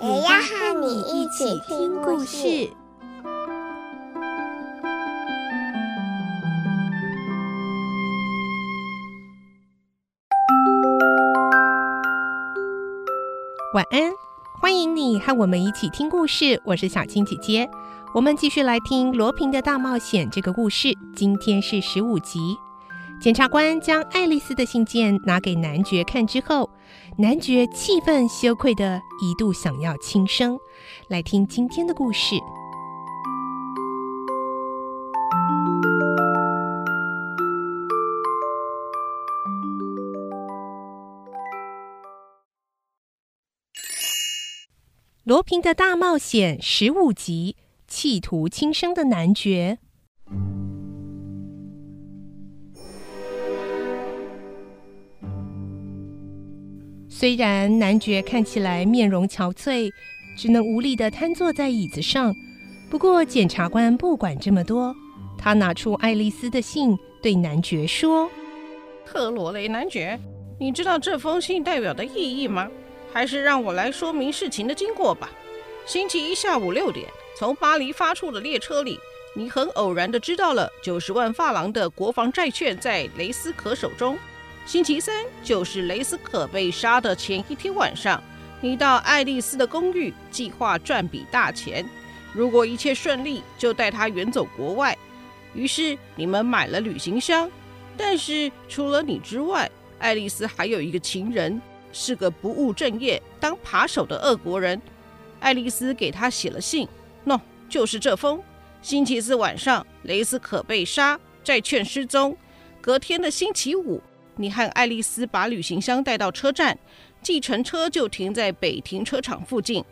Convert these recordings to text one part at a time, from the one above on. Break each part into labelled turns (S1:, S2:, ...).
S1: 也要和你一起听故事。
S2: 晚安，欢迎你和我们一起听故事。我是小青姐姐，我们继续来听《罗平的大冒险》这个故事。今天是十五集。检察官将爱丽丝的信件拿给男爵看之后，男爵气愤羞愧的一度想要轻生。来听今天的故事。《罗平的大冒险》十五集，企图轻生的男爵。虽然男爵看起来面容憔悴，只能无力地瘫坐在椅子上，不过检察官不管这么多，他拿出爱丽丝的信，对男爵说：“
S3: 特罗雷男爵，你知道这封信代表的意义吗？”还是让我来说明事情的经过吧。星期一下午六点，从巴黎发出的列车里，你很偶然地知道了九十万法郎的国防债券在雷斯可手中。星期三就是雷斯可被杀的前一天晚上，你到爱丽丝的公寓，计划赚笔大钱。如果一切顺利，就带她远走国外。于是你们买了旅行箱，但是除了你之外，爱丽丝还有一个情人。是个不务正业、当扒手的俄国人。爱丽丝给他写了信，喏、就是这封。星期四晚上，雷斯可被杀，债券失踪。隔天的星期五，你和爱丽丝把旅行箱带到车站，计程车就停在北停车场附近。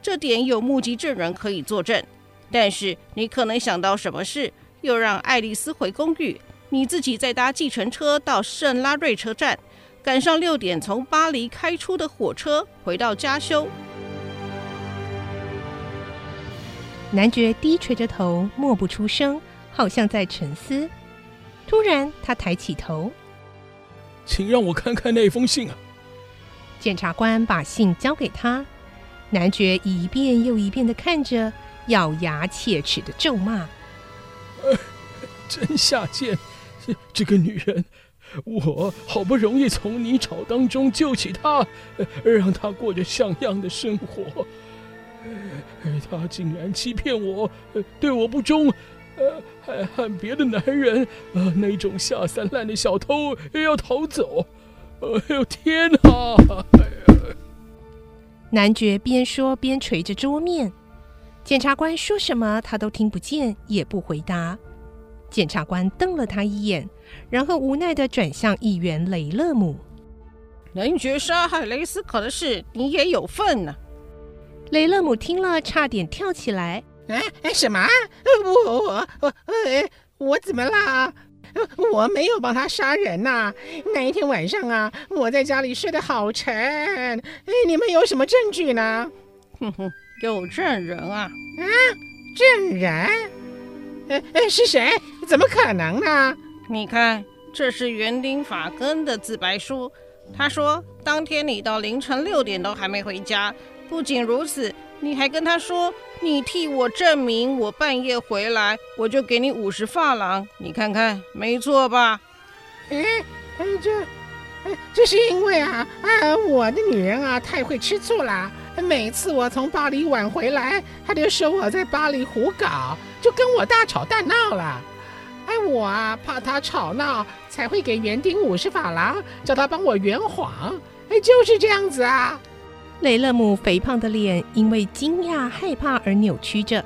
S3: 这点有目击证人可以作证。但是你可能想到什么事，又让爱丽丝回公寓，你自己再搭计程车到圣拉瑞车站。赶上六点从巴黎开出的火车，回到加修。
S2: 男爵低垂着头，默不出声，好像在沉思。突然，他抬起头：“
S4: 请让我看看那封信啊！”
S2: 检察官把信交给他，男爵一遍又一遍的看着，咬牙切齿的咒骂：“
S4: 呃，真下贱！这个女人！”我好不容易从泥沼当中救起她，让她过着像样的生活，她竟然欺骗我，对我不忠，还和别的男人，那种下三滥的小偷要逃走。哎呦天哪！
S2: 男爵边说边捶着桌面，检察官说什么他都听不见，也不回答。检察官瞪了他一眼，然后无奈的转向议员雷勒姆：“
S3: 男爵杀害雷斯可的事，你也有份呢、啊。”
S2: 雷勒姆听了，差点跳起来：“
S5: 哎哎，什么？我我我哎，我怎么啦？我没有帮他杀人呐、啊！那一天晚上啊，我在家里睡得好沉。哎，你们有什么证据呢？
S3: 哼哼，有证人啊！
S5: 啊，证人？”哎哎，是谁？怎么可能呢？
S3: 你看，这是园丁法根的自白书。他说，当天你到凌晨六点都还没回家。不仅如此，你还跟他说，你替我证明我半夜回来，我就给你五十法郎。你看看，没错吧？
S5: 哎哎，这哎，这是因为啊啊，我的女人啊太会吃醋了。每次我从巴黎晚回来，她就说我在巴黎胡搞。就跟我大吵大闹了，哎，我啊怕他吵闹，才会给园丁五十法郎，叫他帮我圆谎，哎，就是这样子啊。
S2: 雷勒姆肥胖的脸因为惊讶、害怕而扭曲着，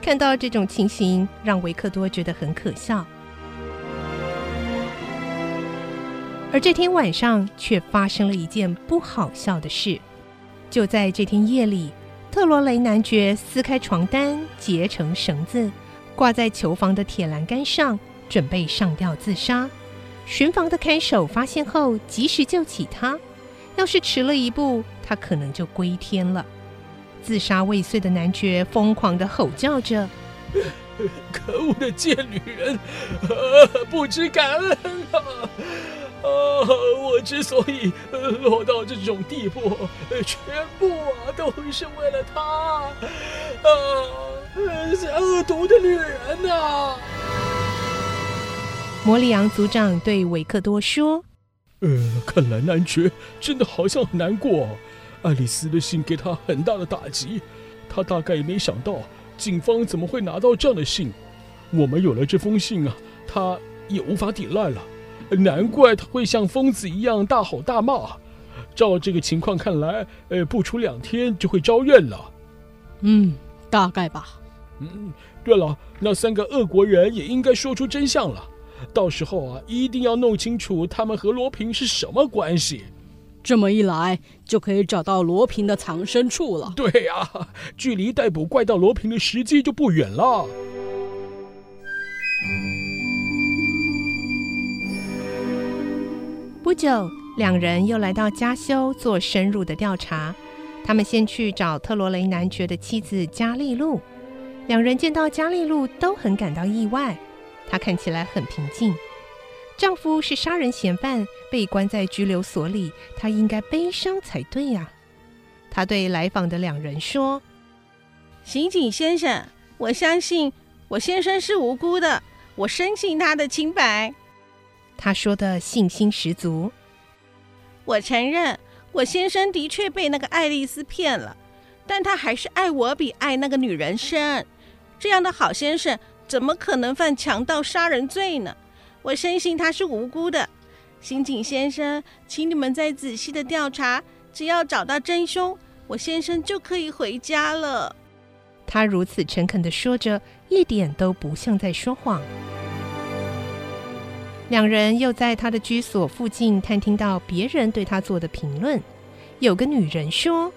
S2: 看到这种情形，让维克多觉得很可笑。而这天晚上却发生了一件不好笑的事，就在这天夜里。特罗雷男爵撕开床单，结成绳子，挂在囚房的铁栏杆上，准备上吊自杀。巡房的看守发现后，及时救起他。要是迟了一步，他可能就归天了。自杀未遂的男爵疯狂地吼叫着：“
S4: 可恶的贱女人，不知感恩啊！啊，我之所以落到这种地步，全部啊都是为了她啊！是恶毒的女人呐、啊！”
S2: 摩里昂族长对维克多说：“
S4: 呃，看来男爵真的好像很难过。爱丽丝的信给他很大的打击，他大概也没想到警方怎么会拿到这样的信。我们有了这封信啊，他也无法抵赖了。难怪他会像疯子一样大吼大骂。照这个情况看来，呃，不出两天就会招认了。
S6: 嗯，大概吧。
S4: 嗯，对了，那三个恶国人也应该说出真相了。”到时候啊，一定要弄清楚他们和罗平是什么关系。
S6: 这么一来，就可以找到罗平的藏身处了。
S4: 对呀，距离逮捕怪盗罗平的时机就不远了。
S2: 不久，两人又来到加修做深入的调查。他们先去找特罗雷男爵的妻子加利路。两人见到加利路都很感到意外。她看起来很平静，丈夫是杀人嫌犯，被关在拘留所里，她应该悲伤才对呀。她对来访的两人说：“
S3: 刑警先生，我相信我先生是无辜的，我深信他的清白。”
S2: 她说的信心十足。
S3: 我承认，我先生的确被那个爱丽丝骗了，但他还是爱我比爱那个女人深。这样的好先生。怎么可能犯强盗杀人罪呢？我深信他是无辜的。刑警先生，请你们再仔细的调查，只要找到真凶，我先生就可以回家了。
S2: 他如此诚恳的说着，一点都不像在说谎。两人又在他的居所附近探听到别人对他做的评论。有个女人说。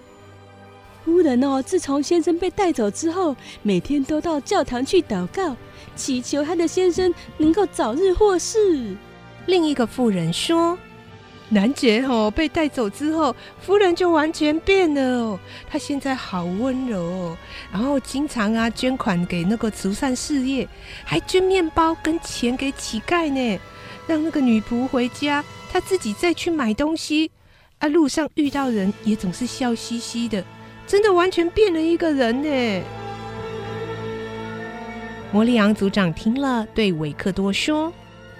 S7: 夫人哦，自从先生被带走之后，每天都到教堂去祷告，祈求他的先生能够早日获释。
S2: 另一个妇人说：“男爵哦，被带走之后，夫人就完全变了哦，他现在好温柔哦，然后经常啊捐款给那个慈善事业，还捐面包跟钱给乞丐呢，让那个女仆回家，他自己再去买东西。啊，路上遇到人也总是笑嘻嘻的。”真的完全变了一个人呢！摩利昂族长听了，对维克多说：“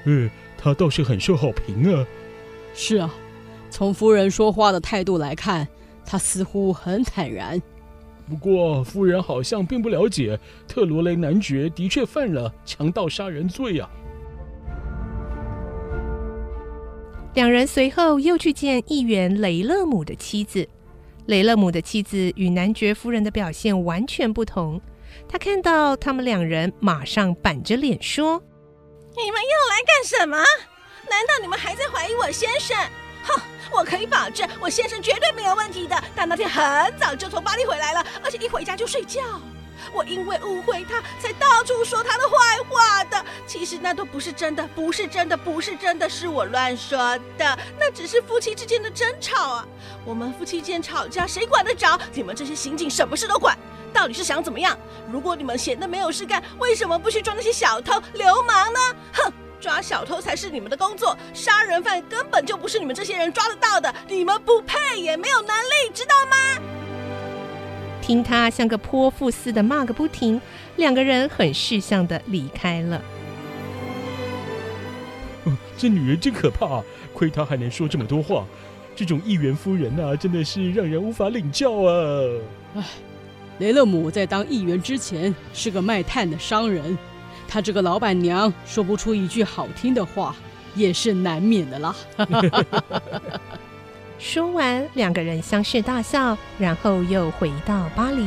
S4: 嗯，他倒是很受好评啊。”“
S6: 是啊，从夫人说话的态度来看，他似乎很坦然。
S4: 不过，夫人好像并不了解特罗雷男爵的确犯了强盗杀人罪啊。”
S2: 两人随后又去见议员雷勒姆的妻子。雷勒姆的妻子与男爵夫人的表现完全不同。他看到他们两人，马上板着脸说：“
S3: 你们又来干什么？难道你们还在怀疑我先生？哼，我可以保证，我先生绝对没有问题的。他那天很早就从巴黎回来了，而且一回家就睡觉。”我因为误会他，才到处说他的坏话的。其实那都不是真的，不是真的，不是真的，是我乱说的。那只是夫妻之间的争吵啊。我们夫妻间吵架，谁管得着？你们这些刑警什么事都管，到底是想怎么样？如果你们闲得没有事干，为什么不去抓那些小偷、流氓呢？哼，抓小偷才是你们的工作，杀人犯根本就不是你们这些人抓得到的。你们不配，也没有能力，知道吗？
S2: 听他像个泼妇似的骂个不停，两个人很识相的离开了。
S4: 哦，这女人真可怕，亏她还能说这么多话。这种议员夫人啊，真的是让人无法领教啊！
S6: 唉，雷勒姆在当议员之前是个卖炭的商人，他这个老板娘说不出一句好听的话，也是难免的啦。
S2: 说完，两个人相视大笑，然后又回到巴黎。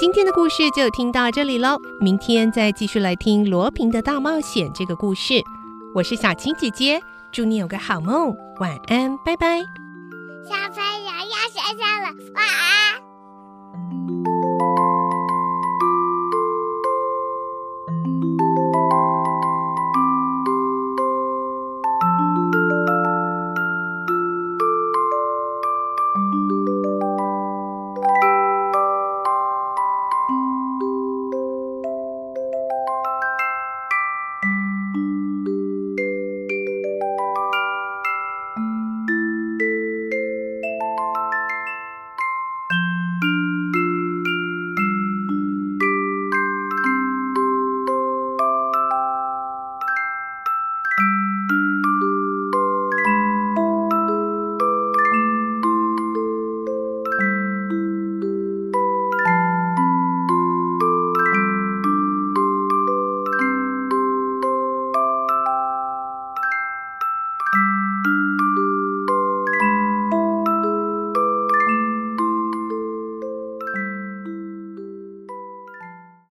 S2: 今天的故事就听到这里喽，明天再继续来听罗平的大冒险这个故事。我是小青姐姐，祝你有个好梦，晚安，拜拜。
S1: 小朋友要睡觉了，晚安。